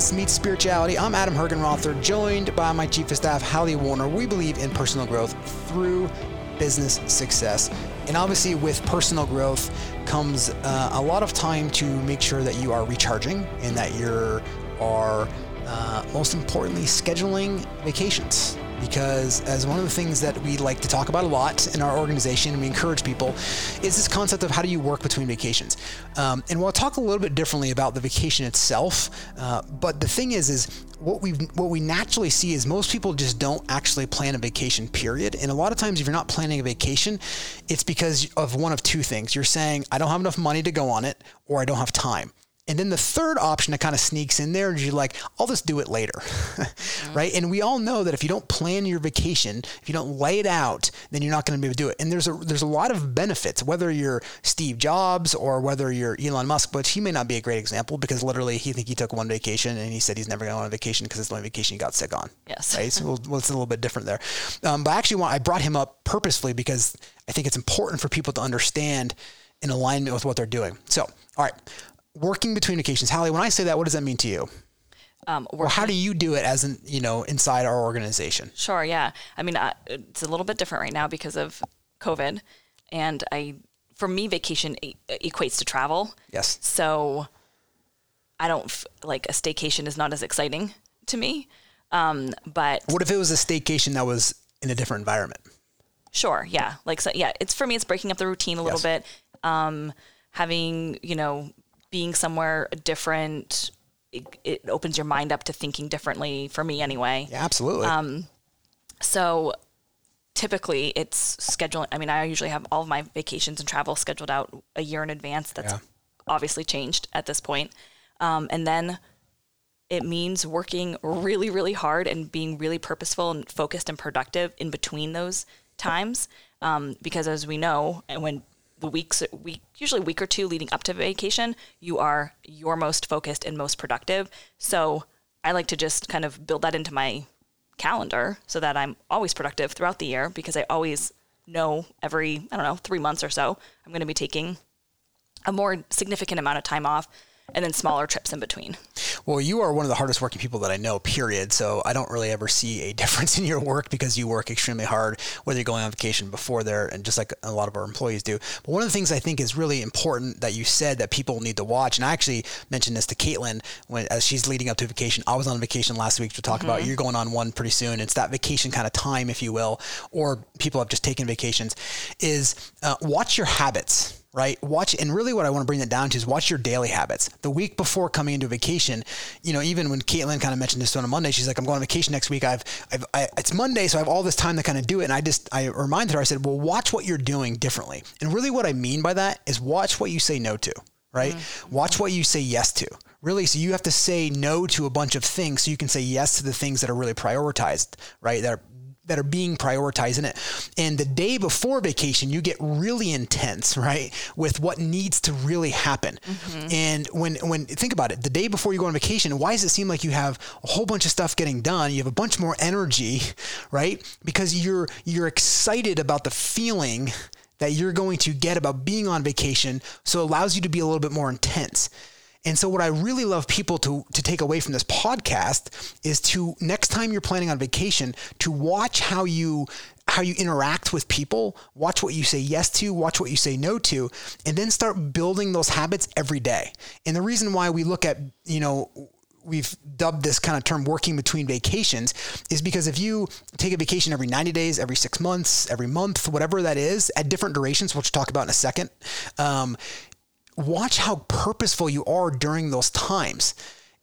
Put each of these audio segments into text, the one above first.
Business Meets Spirituality. I'm Adam Hergenrother, joined by my Chief of Staff, Hallie Warner. We believe in personal growth through business success. And obviously, with personal growth comes uh, a lot of time to make sure that you are recharging and that you are, uh, most importantly, scheduling vacations because as one of the things that we like to talk about a lot in our organization and we encourage people is this concept of how do you work between vacations? Um, and we'll talk a little bit differently about the vacation itself uh, but the thing is is what we what we naturally see is most people just don't actually plan a vacation period. And a lot of times if you're not planning a vacation it's because of one of two things. You're saying i don't have enough money to go on it or i don't have time and then the third option that kind of sneaks in there is you're like, I'll just do it later, mm-hmm. right? And we all know that if you don't plan your vacation, if you don't lay it out, then you're not going to be able to do it. And there's a there's a lot of benefits, whether you're Steve Jobs or whether you're Elon Musk, which he may not be a great example because literally he think he took one vacation and he said he's never going on a vacation because it's the only vacation he got sick on. Yes. Right. So well, it's a little bit different there. Um, but I actually want I brought him up purposefully because I think it's important for people to understand in alignment with what they're doing. So, all right working between vacations. Hallie, when I say that, what does that mean to you? Um, or how do you do it as an, you know, inside our organization? Sure. Yeah. I mean, uh, it's a little bit different right now because of COVID and I, for me, vacation e- equates to travel. Yes. So I don't f- like a staycation is not as exciting to me. Um, but what if it was a staycation that was in a different environment? Sure. Yeah. Like, so, yeah, it's for me, it's breaking up the routine a little yes. bit. Um, having, you know, being somewhere different, it, it, opens your mind up to thinking differently for me anyway. Yeah, absolutely. Um, so typically it's scheduling. I mean, I usually have all of my vacations and travel scheduled out a year in advance. That's yeah. obviously changed at this point. Um, and then it means working really, really hard and being really purposeful and focused and productive in between those times. Um, because as we know, and when the weeks, week, usually week or two leading up to vacation, you are your most focused and most productive. So I like to just kind of build that into my calendar so that I'm always productive throughout the year because I always know every, I don't know, three months or so, I'm going to be taking a more significant amount of time off and then smaller trips in between. Well, you are one of the hardest working people that I know, period. So I don't really ever see a difference in your work because you work extremely hard, whether you're going on vacation before there, and just like a lot of our employees do. But one of the things I think is really important that you said that people need to watch, and I actually mentioned this to Caitlin when as she's leading up to vacation. I was on vacation last week to talk mm-hmm. about you're going on one pretty soon. It's that vacation kind of time, if you will, or people have just taken vacations. Is uh, watch your habits right? Watch, and really what I want to bring that down to is watch your daily habits. The week before coming into vacation, you know, even when Caitlin kind of mentioned this on a Monday, she's like, I'm going on vacation next week. I've, I've I, it's Monday, so I have all this time to kind of do it. And I just, I reminded her, I said, well, watch what you're doing differently. And really what I mean by that is watch what you say no to, right? Mm-hmm. Watch what you say yes to really so you have to say no to a bunch of things so you can say yes to the things that are really prioritized right that are that are being prioritized in it. And the day before vacation, you get really intense, right, with what needs to really happen. Mm-hmm. And when when think about it, the day before you go on vacation, why does it seem like you have a whole bunch of stuff getting done? You have a bunch more energy, right? Because you're you're excited about the feeling that you're going to get about being on vacation, so it allows you to be a little bit more intense. And so what I really love people to to take away from this podcast is to next time you're planning on vacation to watch how you how you interact with people, watch what you say yes to, watch what you say no to, and then start building those habits every day. And the reason why we look at, you know, we've dubbed this kind of term working between vacations is because if you take a vacation every 90 days, every six months, every month, whatever that is, at different durations, which we'll talk about in a second, um, watch how purposeful you are during those times.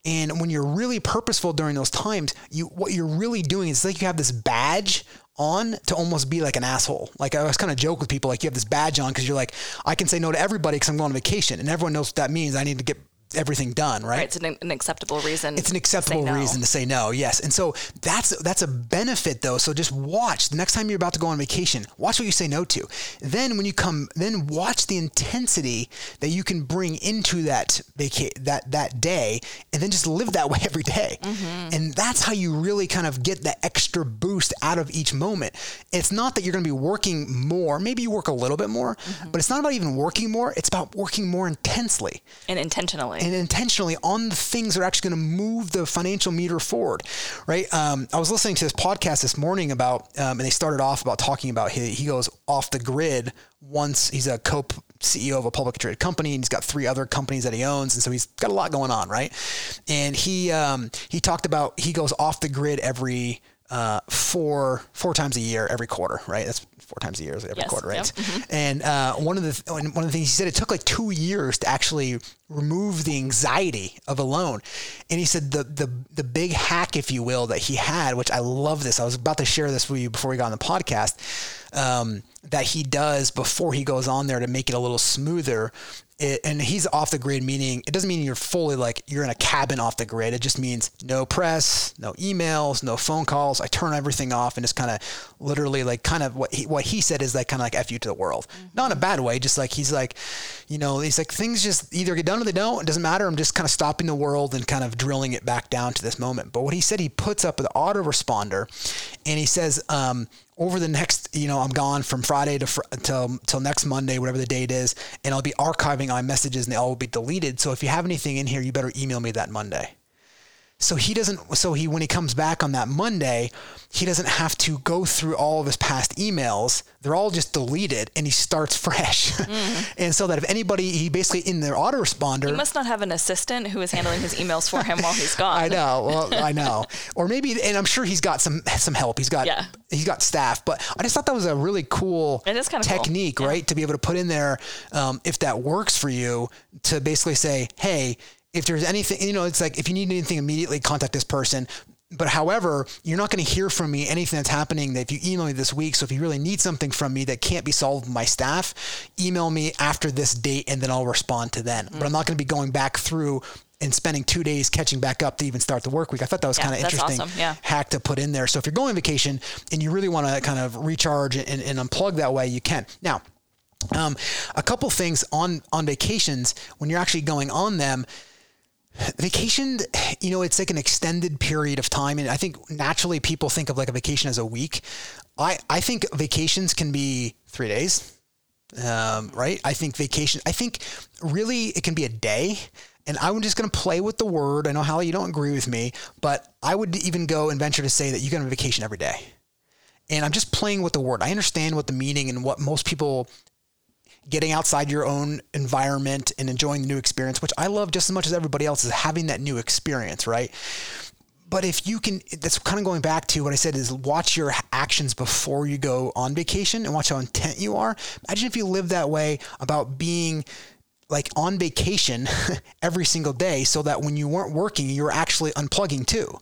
And when you're really purposeful during those times, you what you're really doing is like you have this badge on to almost be like an asshole. Like I was kind of joke with people, like you have this badge on because you're like, I can say no to everybody because I'm going on vacation, and everyone knows what that means. I need to get everything done, right? right it's an, an, acceptable reason. It's an acceptable to no. reason to say no, yes. And so that's that's a benefit though. So just watch the next time you're about to go on vacation. Watch what you say no to. Then when you come, then watch the intensity that you can bring into that vaca- that that day, and then just live that way every day. Mm-hmm. And that's how you really kind of get that extra boost out of each moment. It's not that you're going to be working more. Maybe you work a little bit more, mm-hmm. but it's not about even working more. It's about working more intensely and intentionally intentionally and intentionally on the things that are actually going to move the financial meter forward, right? Um, I was listening to this podcast this morning about, um, and they started off about talking about he, he goes off the grid once he's a co CEO of a publicly traded company and he's got three other companies that he owns. And so he's got a lot going on, right? And he, um, he talked about he goes off the grid every, uh, four four times a year every quarter, right? That's four times a year every yes, quarter, right? Yep. Mm-hmm. And uh, one of the one of the things he said it took like two years to actually remove the anxiety of a loan. And he said the the the big hack, if you will, that he had, which I love this. I was about to share this with you before we got on the podcast. Um, that he does before he goes on there to make it a little smoother it, and he's off the grid, meaning it doesn't mean you're fully like you're in a cabin off the grid. It just means no press, no emails, no phone calls. I turn everything off and just kind of literally like kind of what he, what he said is like kind of like F you to the world. Mm-hmm. Not in a bad way, just like he's like, you know, he's like things just either get done or they don't. It doesn't matter. I'm just kind of stopping the world and kind of drilling it back down to this moment. But what he said, he puts up an autoresponder and he says, um, over the next, you know, I'm gone from Friday to fr- till um, till next Monday, whatever the date is, and I'll be archiving my messages and they all will be deleted. So if you have anything in here, you better email me that Monday. So he doesn't. So he when he comes back on that Monday, he doesn't have to go through all of his past emails. They're all just deleted, and he starts fresh. Mm. and so that if anybody, he basically in their autoresponder. He must not have an assistant who is handling his emails for him while he's gone. I know. Well, I know. Or maybe, and I'm sure he's got some some help. He's got yeah. he's got staff. But I just thought that was a really cool it is kind of technique, cool. right? To be able to put in there, um, if that works for you, to basically say, hey if there's anything, you know, it's like if you need anything immediately, contact this person. But however, you're not going to hear from me anything that's happening that if you email me this week. So if you really need something from me that can't be solved with my staff, email me after this date and then I'll respond to then. Mm. But I'm not going to be going back through and spending two days catching back up to even start the work week. I thought that was yeah, kind of interesting awesome. yeah. hack to put in there. So if you're going on vacation and you really want to kind of recharge and, and unplug that way, you can. Now, um, a couple things on on vacations when you're actually going on them Vacation, you know, it's like an extended period of time. And I think naturally people think of like a vacation as a week. I, I think vacations can be three days, um, right? I think vacation, I think really it can be a day. And I'm just going to play with the word. I know, Hallie, you don't agree with me, but I would even go and venture to say that you can vacation every day. And I'm just playing with the word. I understand what the meaning and what most people getting outside your own environment and enjoying the new experience, which I love just as much as everybody else, is having that new experience, right? But if you can, that's kind of going back to what I said is watch your actions before you go on vacation and watch how intent you are. Imagine if you live that way about being like on vacation every single day so that when you weren't working, you're actually unplugging too.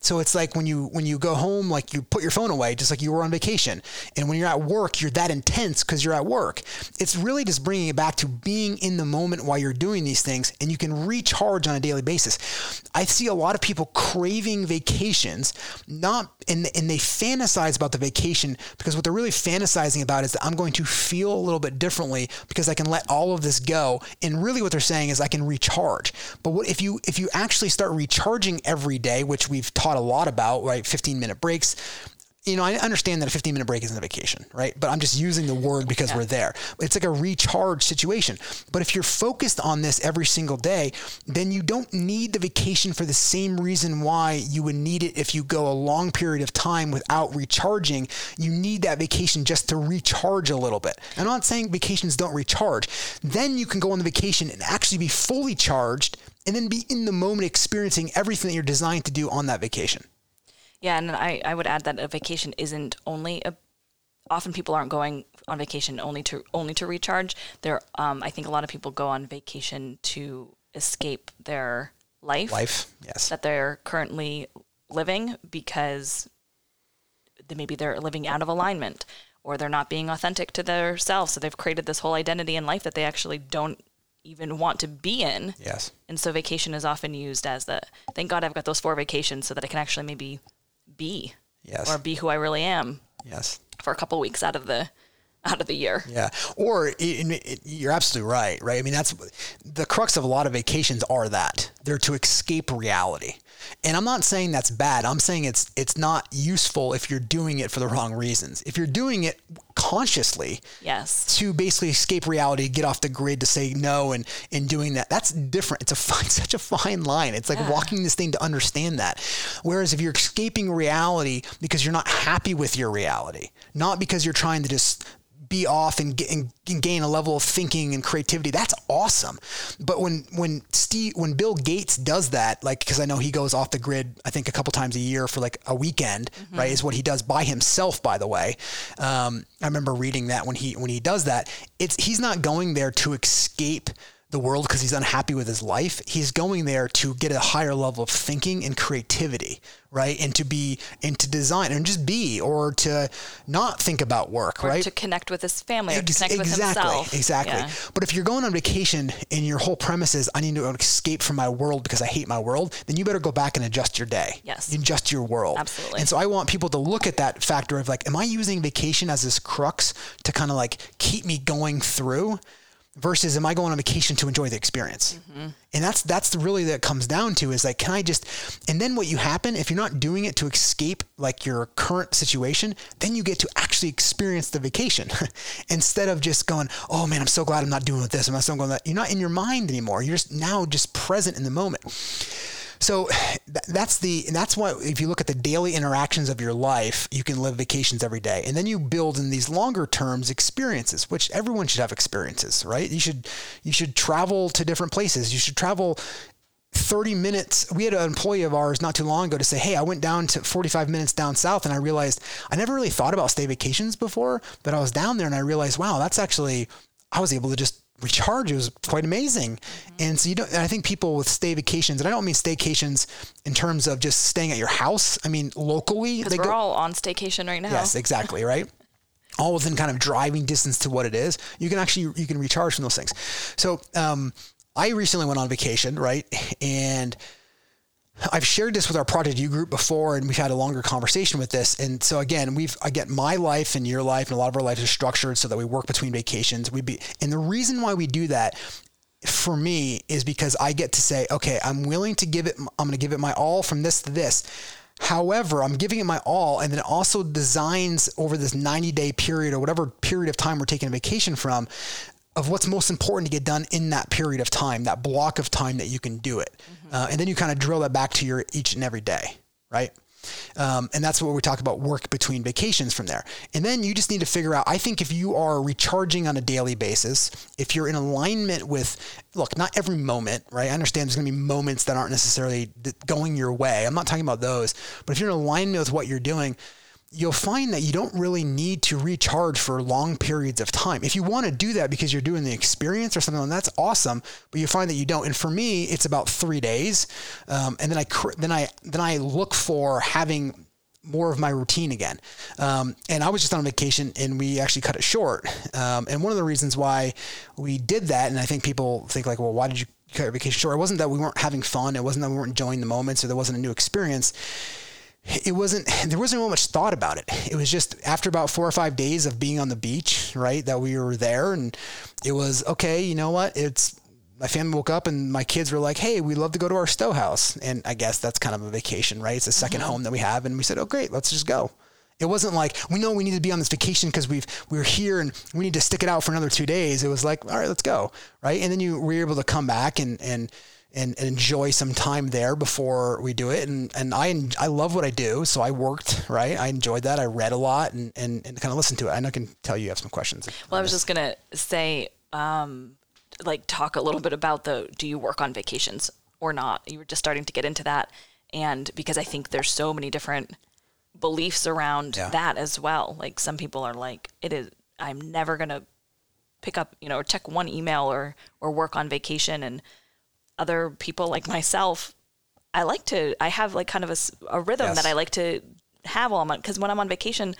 So it's like when you when you go home, like you put your phone away, just like you were on vacation. And when you're at work, you're that intense because you're at work. It's really just bringing it back to being in the moment while you're doing these things, and you can recharge on a daily basis. I see a lot of people craving vacations, not and and they fantasize about the vacation because what they're really fantasizing about is that I'm going to feel a little bit differently because I can let all of this go. And really, what they're saying is I can recharge. But what if you if you actually start recharging every day, which we've talked taught a lot about, right? 15 minute breaks. You know, I understand that a 15 minute break isn't a vacation, right? But I'm just using the word because yeah. we're there. It's like a recharge situation. But if you're focused on this every single day, then you don't need the vacation for the same reason why you would need it if you go a long period of time without recharging. You need that vacation just to recharge a little bit. I'm not saying vacations don't recharge. Then you can go on the vacation and actually be fully charged and then be in the moment experiencing everything that you're designed to do on that vacation. Yeah, and I, I would add that a vacation isn't only a often people aren't going on vacation only to only to recharge. There um, I think a lot of people go on vacation to escape their life. Life, yes. That they're currently living because maybe they're living out of alignment or they're not being authentic to their selves. So they've created this whole identity in life that they actually don't even want to be in. Yes. And so vacation is often used as the thank God I've got those four vacations so that I can actually maybe be. Yes. Or be who I really am. Yes. For a couple weeks out of the out of the year. Yeah. Or it, it, you're absolutely right, right? I mean, that's the crux of a lot of vacations are that They're to escape reality. And I'm not saying that's bad. I'm saying it's it's not useful if you're doing it for the wrong reasons. If you're doing it consciously, yes, to basically escape reality, get off the grid, to say no, and in doing that, that's different. It's a fine, such a fine line. It's like yeah. walking this thing to understand that. Whereas if you're escaping reality because you're not happy with your reality, not because you're trying to just be off and, get, and, and, gain a level of thinking and creativity. That's awesome. But when when Steve when Bill Gates does that, like because I know he goes off the grid, I think a couple times a year for like a weekend, mm-hmm. right? Is what he does by himself. By the way, um, I remember reading that when he when he does that, it's he's not going there to escape the world because he's unhappy with his life. He's going there to get a higher level of thinking and creativity, right? And to be and to design and just be or to not think about work, or right? To connect with his family Ex- connect exactly, with himself. Exactly. Yeah. But if you're going on vacation and your whole premise is I need to escape from my world because I hate my world, then you better go back and adjust your day. Yes. Adjust your world. Absolutely. And so I want people to look at that factor of like, am I using vacation as this crux to kind of like keep me going through? Versus am I going on vacation to enjoy the experience? Mm-hmm. And that's that's really that comes down to is like can I just and then what you happen if you're not doing it to escape like your current situation, then you get to actually experience the vacation instead of just going, "Oh man, I'm so glad I'm not doing this. I'm so going that." You're not in your mind anymore. You're just now just present in the moment. So that's the and that's why if you look at the daily interactions of your life, you can live vacations every day, and then you build in these longer terms experiences, which everyone should have experiences, right? You should you should travel to different places. You should travel 30 minutes. We had an employee of ours not too long ago to say, Hey, I went down to 45 minutes down south and I realized I never really thought about stay vacations before, but I was down there and I realized, wow, that's actually, I was able to just recharge. It was quite amazing. Mm-hmm. And so you don't, I think people with stay vacations, and I don't mean staycations in terms of just staying at your house. I mean, locally. Because we're go, all on staycation right now. Yes, exactly. Right. all within kind of driving distance to what it is. You can actually, you can recharge from those things. So, um, I recently went on vacation, right? And I've shared this with our Project U group before, and we've had a longer conversation with this. And so again, we've again my life and your life and a lot of our lives are structured so that we work between vacations. We be, and the reason why we do that for me is because I get to say, okay, I'm willing to give it. I'm going to give it my all from this to this. However, I'm giving it my all, and then also designs over this 90 day period or whatever period of time we're taking a vacation from of what's most important to get done in that period of time, that block of time that you can do it. Mm-hmm. Uh, and then you kind of drill that back to your each and every day, right? Um, and that's what we talk about work between vacations from there. And then you just need to figure out, I think if you are recharging on a daily basis, if you're in alignment with, look, not every moment, right? I understand there's going to be moments that aren't necessarily going your way. I'm not talking about those, but if you're in alignment with what you're doing, you'll find that you don't really need to recharge for long periods of time. If you want to do that because you're doing the experience or something, that's awesome. But you find that you don't. And for me, it's about three days, um, and then I then I then I look for having more of my routine again. Um, and I was just on vacation and we actually cut it short. Um, and one of the reasons why we did that, and I think people think like, well, why did you cut your vacation short? It wasn't that we weren't having fun. It wasn't that we weren't enjoying the moments or there wasn't a new experience it wasn't there wasn't much thought about it. It was just after about four or five days of being on the beach right that we were there and it was okay you know what it's my family woke up and my kids were like hey we love to go to our Stowe house and i guess that's kind of a vacation right? It's a 2nd mm-hmm. home that we have. And we said oh great let's just go. It wasn't like we know we need to be on this vacation because we've we're here and we need to stick it out for another two days. It was like all right let's go right? And then you were able to come back and and and, and, enjoy some time there before we do it. And, and I, I love what I do. So I worked, right. I enjoyed that. I read a lot and, and, and kind of listened to it. And I can tell you have some questions. Well, I was just going to say, um, like talk a little bit about the, do you work on vacations or not? You were just starting to get into that. And because I think there's so many different beliefs around yeah. that as well. Like some people are like, it is, I'm never going to pick up, you know, or check one email or, or work on vacation. And, other people like myself, I like to, I have like kind of a, a rhythm yes. that I like to have while I'm on, because when I'm on vacation,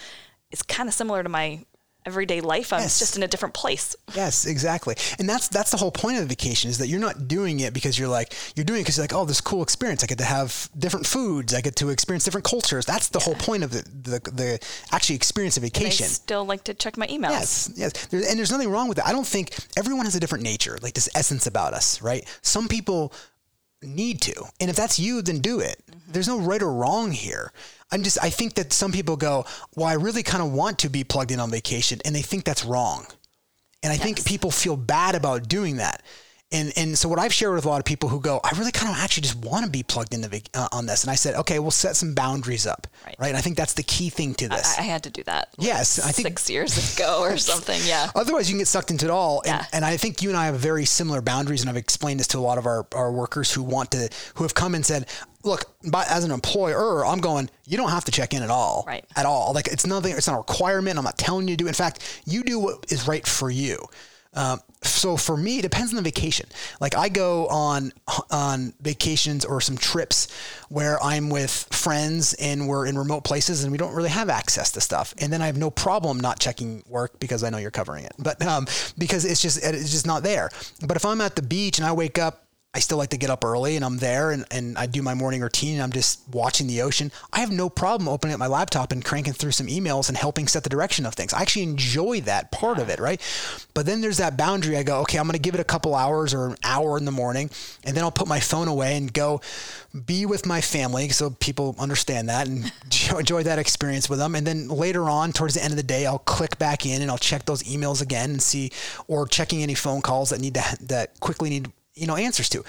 it's kind of similar to my everyday life. I'm yes. just in a different place. Yes, exactly. And that's that's the whole point of the vacation is that you're not doing it because you're like you're doing it because you're like, oh, this cool experience. I get to have different foods. I get to experience different cultures. That's the yeah. whole point of the, the the actually experience of vacation. And I still like to check my emails. Yes, yes. There, and there's nothing wrong with that. I don't think everyone has a different nature, like this essence about us, right? Some people need to. And if that's you, then do it. There's no right or wrong here. I'm just, I think that some people go, well, I really kind of want to be plugged in on vacation. And they think that's wrong. And I yes. think people feel bad about doing that. And and so what I've shared with a lot of people who go, I really kind of actually just want to be plugged into uh, on this. And I said, okay, we'll set some boundaries up, right? right? And I think that's the key thing to this. I, I had to do that. Yes, I think six years ago or something. Yeah. Otherwise, you can get sucked into it all. And, yeah. and I think you and I have very similar boundaries, and I've explained this to a lot of our, our workers who want to who have come and said, look, by, as an employer, I'm going, you don't have to check in at all. Right. At all. Like it's nothing, it's not a requirement. I'm not telling you to do. In fact, you do what is right for you. Um, so for me, it depends on the vacation. Like I go on on vacations or some trips where I'm with friends and we're in remote places and we don't really have access to stuff. And then I have no problem not checking work because I know you're covering it. But um, because it's just it's just not there. But if I'm at the beach and I wake up I still like to get up early and I'm there and, and I do my morning routine and I'm just watching the ocean. I have no problem opening up my laptop and cranking through some emails and helping set the direction of things. I actually enjoy that part of it, right? But then there's that boundary. I go, okay, I'm going to give it a couple hours or an hour in the morning and then I'll put my phone away and go be with my family so people understand that and enjoy that experience with them. And then later on, towards the end of the day, I'll click back in and I'll check those emails again and see, or checking any phone calls that need to, that quickly need you know answers to.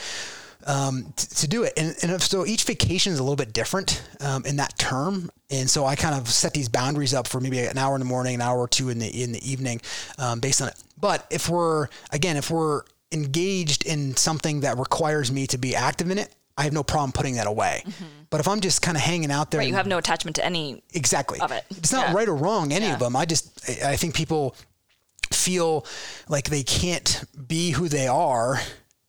Um, t- to do it. And, and so each vacation is a little bit different um, in that term. And so I kind of set these boundaries up for maybe an hour in the morning, an hour or two in the in the evening, um, based on it. But if we're again, if we're engaged in something that requires me to be active in it, I have no problem putting that away. Mm-hmm. But if I'm just kind of hanging out there, right, you have no attachment to any exactly of it. It's not yeah. right or wrong any yeah. of them. I just I think people feel like they can't be who they are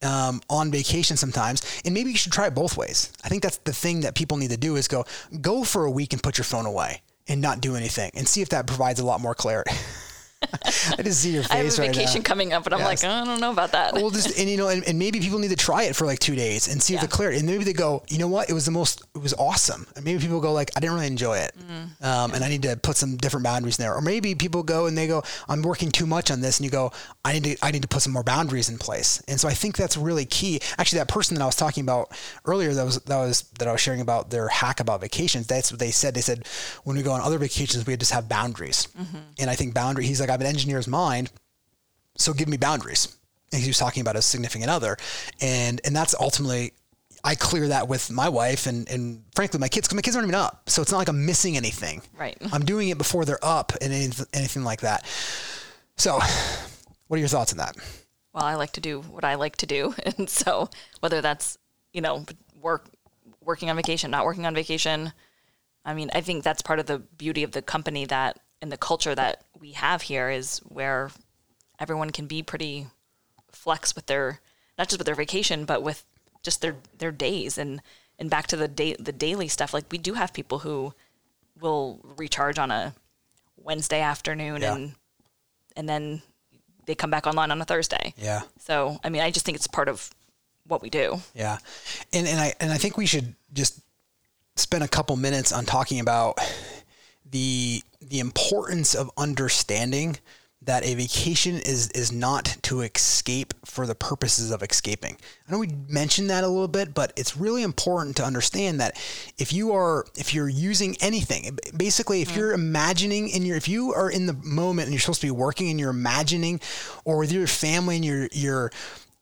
um, on vacation sometimes, and maybe you should try it both ways. I think that's the thing that people need to do is go go for a week and put your phone away and not do anything, and see if that provides a lot more clarity. I just see your face. I have a vacation right coming up, but I'm yes. like, I don't know about that. well, just and you know, and, and, maybe people need to try it for like two days and see yeah. if the clarity. And maybe they go, you know what, it was the most, it was awesome. And maybe people go like, I didn't really enjoy it, mm. um, and I need to put some different boundaries in there. Or maybe people go and they go, I'm working too much on this, and you go, I need to, I need to put some more boundaries in place. And so I think that's really key. Actually, that person that I was talking about earlier, that was that was that I was sharing about their hack about vacations. That's what they said. They said when we go on other vacations, we just have boundaries. Mm-hmm. And I think boundary. He's like, I have an engineer's mind. So give me boundaries. And he was talking about a significant other. And and that's ultimately I clear that with my wife and, and frankly my kids because my kids aren't even up. So it's not like I'm missing anything. Right. I'm doing it before they're up and anything, anything like that. So what are your thoughts on that? Well, I like to do what I like to do. And so whether that's, you know, work working on vacation, not working on vacation, I mean, I think that's part of the beauty of the company that and the culture that we have here is where everyone can be pretty flex with their not just with their vacation but with just their their days and and back to the day the daily stuff like we do have people who will recharge on a Wednesday afternoon yeah. and and then they come back online on a Thursday. Yeah. So I mean I just think it's part of what we do. Yeah. And and I and I think we should just spend a couple minutes on talking about the the importance of understanding that a vacation is is not to escape for the purposes of escaping. I know we mentioned that a little bit, but it's really important to understand that if you are if you're using anything, basically if mm-hmm. you're imagining in your if you are in the moment and you're supposed to be working and you're imagining or with your family and you're you're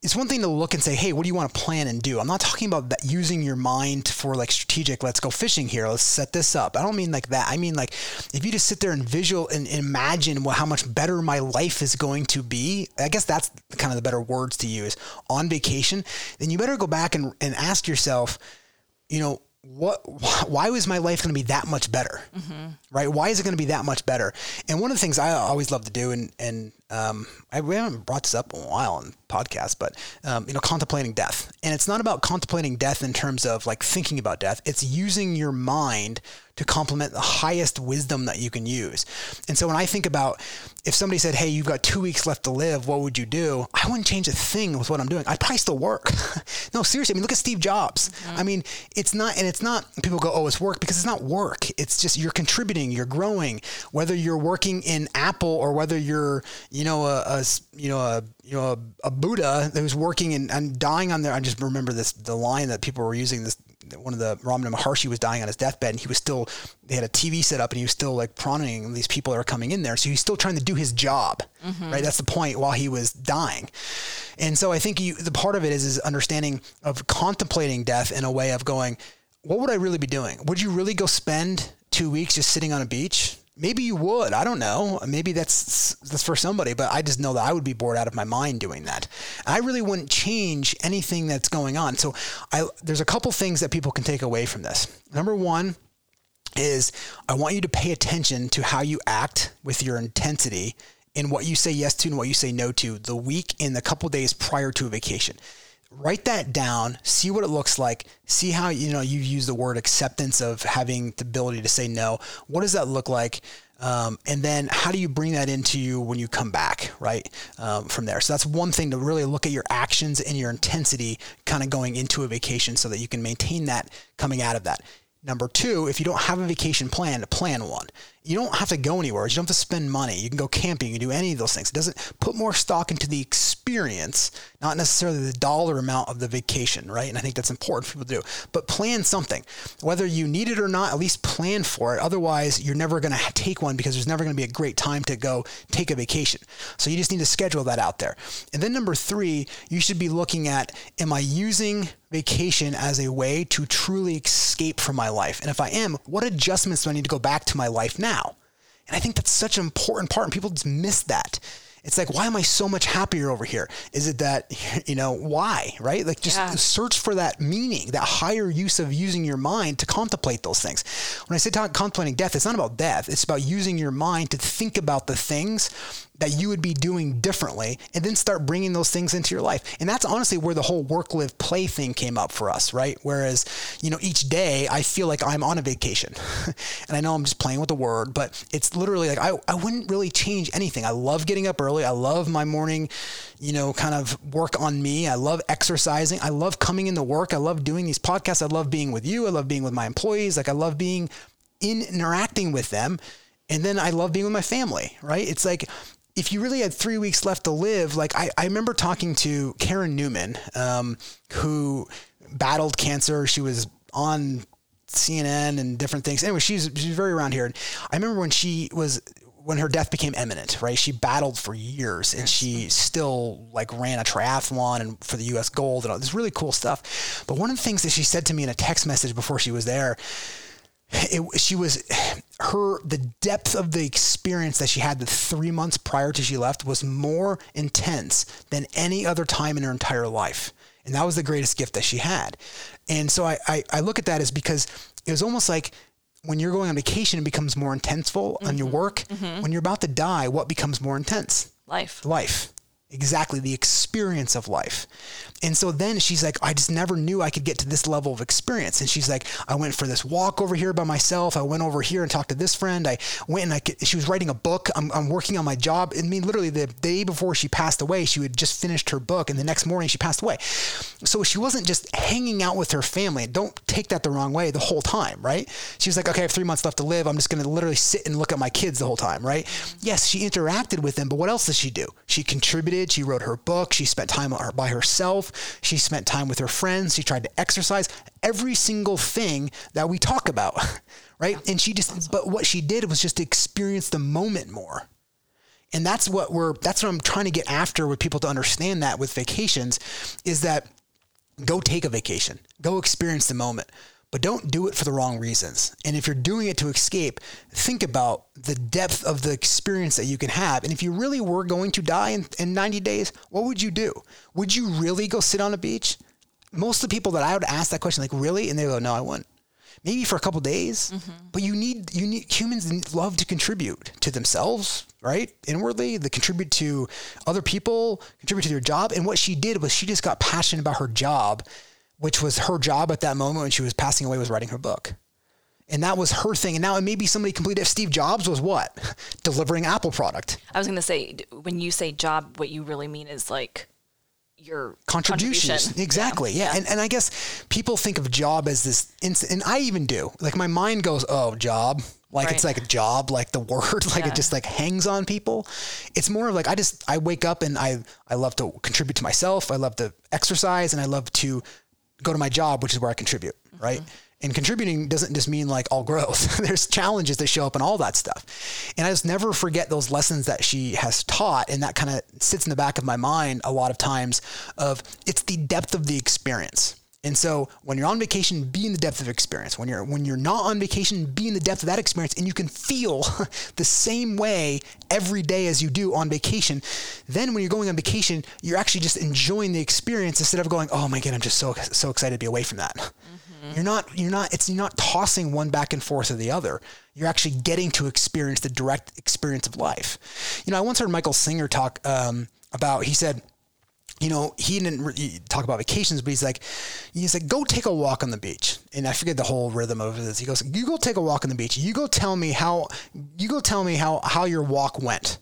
it's one thing to look and say, hey, what do you want to plan and do? I'm not talking about that using your mind for like strategic, let's go fishing here, let's set this up. I don't mean like that. I mean like if you just sit there and visual and imagine how much better my life is going to be, I guess that's kind of the better words to use on vacation, then you better go back and, and ask yourself, you know, what why was my life going to be that much better mm-hmm. right why is it going to be that much better and one of the things i always love to do and and um, I, we haven't brought this up in a while on podcast, but um, you know, contemplating death, and it's not about contemplating death in terms of like thinking about death. It's using your mind to complement the highest wisdom that you can use. And so when I think about if somebody said, "Hey, you've got two weeks left to live," what would you do? I wouldn't change a thing with what I'm doing. I'd probably still work. no, seriously. I mean, look at Steve Jobs. Mm-hmm. I mean, it's not, and it's not. People go, "Oh, it's work," because it's not work. It's just you're contributing, you're growing. Whether you're working in Apple or whether you're you know, a, a you know a you know a, a Buddha that was working and, and dying on there. I just remember this the line that people were using this one of the Ramana Maharshi was dying on his deathbed and he was still they had a TV set up and he was still like pranaing these people that are coming in there. So he's still trying to do his job. Mm-hmm. Right. That's the point while he was dying. And so I think you the part of it is is understanding of contemplating death in a way of going, what would I really be doing? Would you really go spend two weeks just sitting on a beach? Maybe you would. I don't know. Maybe that's that's for somebody, but I just know that I would be bored out of my mind doing that. I really wouldn't change anything that's going on. So I there's a couple things that people can take away from this. Number one is I want you to pay attention to how you act with your intensity in what you say yes to and what you say no to the week in the couple days prior to a vacation write that down see what it looks like see how you know you use the word acceptance of having the ability to say no. What does that look like? Um, and then how do you bring that into you when you come back right um, from there? So that's one thing to really look at your actions and your intensity kind of going into a vacation so that you can maintain that coming out of that. Number two, if you don't have a vacation plan, plan one. You don't have to go anywhere. You don't have to spend money. You can go camping. You can do any of those things. It doesn't put more stock into the experience, not necessarily the dollar amount of the vacation, right? And I think that's important for people to do. But plan something. Whether you need it or not, at least plan for it. Otherwise, you're never going to take one because there's never going to be a great time to go take a vacation. So you just need to schedule that out there. And then number three, you should be looking at, am I using vacation as a way to truly escape from my life? And if I am, what adjustments do I need to go back to my life now? And I think that's such an important part, and people just miss that. It's like, why am I so much happier over here? Is it that, you know, why, right? Like just yeah. search for that meaning, that higher use of using your mind to contemplate those things. When I say contemplating death, it's not about death. It's about using your mind to think about the things that you would be doing differently and then start bringing those things into your life. And that's honestly where the whole work, live, play thing came up for us, right? Whereas, you know, each day I feel like I'm on a vacation. and I know I'm just playing with the word, but it's literally like I, I wouldn't really change anything. I love getting up early. I love my morning, you know, kind of work on me. I love exercising. I love coming into work. I love doing these podcasts. I love being with you. I love being with my employees. Like I love being in interacting with them. And then I love being with my family, right? It's like if you really had three weeks left to live, like I, I remember talking to Karen Newman, um, who battled cancer. She was on CNN and different things. Anyway, she's she's very around here. And I remember when she was when her death became imminent, right? She battled for years and she still like ran a triathlon and for the US gold and all this really cool stuff. But one of the things that she said to me in a text message before she was there it, she was her the depth of the experience that she had the three months prior to she left was more intense than any other time in her entire life. And that was the greatest gift that she had. And so i i, I look at that as because it was almost like when you're going on vacation it becomes more intenseful mm-hmm. on your work. Mm-hmm. when you're about to die what becomes more intense? Life. Life exactly the experience of life. And so then she's like, I just never knew I could get to this level of experience. And she's like, I went for this walk over here by myself. I went over here and talked to this friend. I went and I could, she was writing a book. I'm, I'm working on my job. I mean, literally the day before she passed away, she had just finished her book and the next morning she passed away. So she wasn't just hanging out with her family. Don't take that the wrong way the whole time, right? She was like, okay, I have three months left to live. I'm just going to literally sit and look at my kids the whole time, right? Yes, she interacted with them, but what else does she do? She contributed she wrote her book. She spent time by herself. She spent time with her friends. She tried to exercise. Every single thing that we talk about, right? And she just, but what she did was just experience the moment more. And that's what we're, that's what I'm trying to get after with people to understand that with vacations is that go take a vacation, go experience the moment but don't do it for the wrong reasons. And if you're doing it to escape, think about the depth of the experience that you can have. And if you really were going to die in, in 90 days, what would you do? Would you really go sit on a beach? Most of the people that I would ask that question, like, really? And they go, no, I wouldn't. Maybe for a couple days, mm-hmm. but you need you need humans love to contribute to themselves, right? Inwardly, they contribute to other people, contribute to their job. And what she did was she just got passionate about her job which was her job at that moment when she was passing away was writing her book. And that was her thing. And now it may be somebody completely. Steve Jobs was what? Delivering Apple product. I was going to say, when you say job, what you really mean is like your contributions. Exactly. Yeah. yeah. And, and I guess people think of job as this instant, and I even do. Like my mind goes, oh, job. like Right. it's like a job like the word like Yeah. it just like hangs on people it's more of like i just i wake up and i i love to contribute to myself i love to exercise and i love to go to my job which is where i contribute Mm-hmm. right? And contributing doesn't just mean like all growth. There's challenges that show up and all that stuff. And i just never forget those lessons that she has taught and that kind of sits in the back of my mind a lot of times of it's the depth of the experience and so when you're on vacation, be in the depth of experience. When you're when you're not on vacation, be in the depth of that experience and you can feel the same way every day as you do on vacation. Then when you're going on vacation, you're actually just enjoying the experience instead of going, "Oh my god, I'm just so so excited to be away from that." You're not you're not it's you're not tossing one back and forth or the other. You're actually getting to experience the direct experience of life. You know, I once heard Michael Singer talk um, about he said you know, he didn't talk about vacations, but he's like, he's like, go take a walk on the beach. And I forget the whole rhythm of this. He goes, you go take a walk on the beach. You go tell me how, you go tell me how, how your walk went.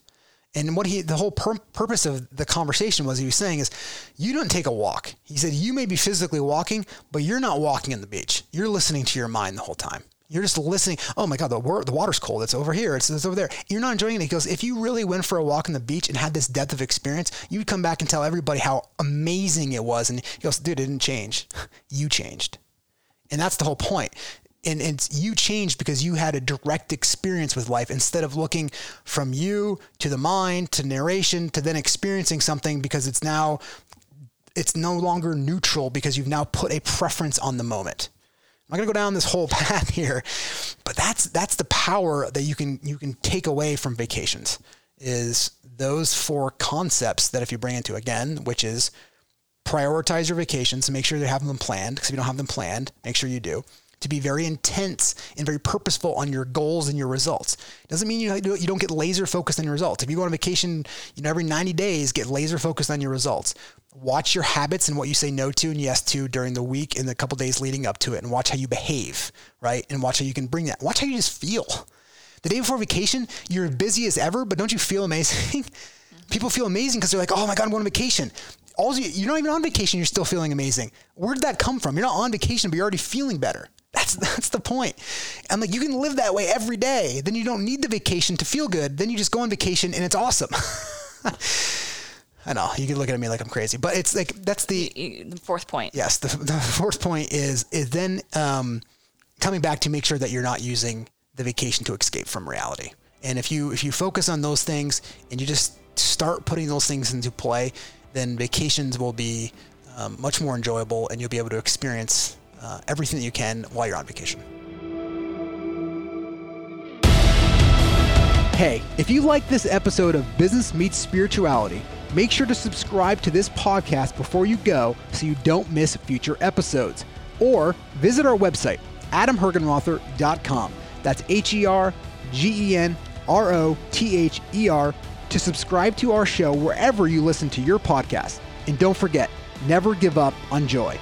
And what he, the whole pur- purpose of the conversation was he was saying is, you don't take a walk. He said, you may be physically walking, but you're not walking on the beach. You're listening to your mind the whole time. You're just listening. Oh my God, the, wa- the water's cold. It's over here. It's, it's over there. You're not enjoying it. He goes, if you really went for a walk on the beach and had this depth of experience, you would come back and tell everybody how amazing it was. And he goes, dude, it didn't change. You changed. And that's the whole point. And it's you changed because you had a direct experience with life instead of looking from you to the mind to narration to then experiencing something because it's now it's no longer neutral because you've now put a preference on the moment. I'm not gonna go down this whole path here, but that's that's the power that you can you can take away from vacations is those four concepts that if you bring into again, which is prioritize your vacations make sure you have them planned. Because if you don't have them planned, make sure you do. To be very intense and very purposeful on your goals and your results. Doesn't mean you you don't get laser focused on your results. If you go on vacation, you know every 90 days, get laser focused on your results. Watch your habits and what you say no to and yes to during the week and the couple days leading up to it, and watch how you behave, right? And watch how you can bring that. Watch how you just feel. The day before vacation, you're busy as ever, but don't you feel amazing? People feel amazing because they're like, oh my God, I'm going on vacation. All you, you're not even on vacation, you're still feeling amazing. Where did that come from? You're not on vacation, but you're already feeling better. That's that's the point. I'm like, you can live that way every day. Then you don't need the vacation to feel good. Then you just go on vacation and it's awesome. I know you can look at me like I'm crazy, but it's like that's the The fourth point. yes. The, the fourth point is is then um, coming back to make sure that you're not using the vacation to escape from reality. And if you if you focus on those things and you just start putting those things into play, then vacations will be um, much more enjoyable, and you'll be able to experience uh, everything that you can while you're on vacation. Hey, if you like this episode of Business Meets Spirituality, make sure to subscribe to this podcast before you go so you don't miss future episodes. Or visit our website, adamhergenrother.com. That's H E R G E N R O T H E R to subscribe to our show wherever you listen to your podcast. And don't forget, never give up on joy.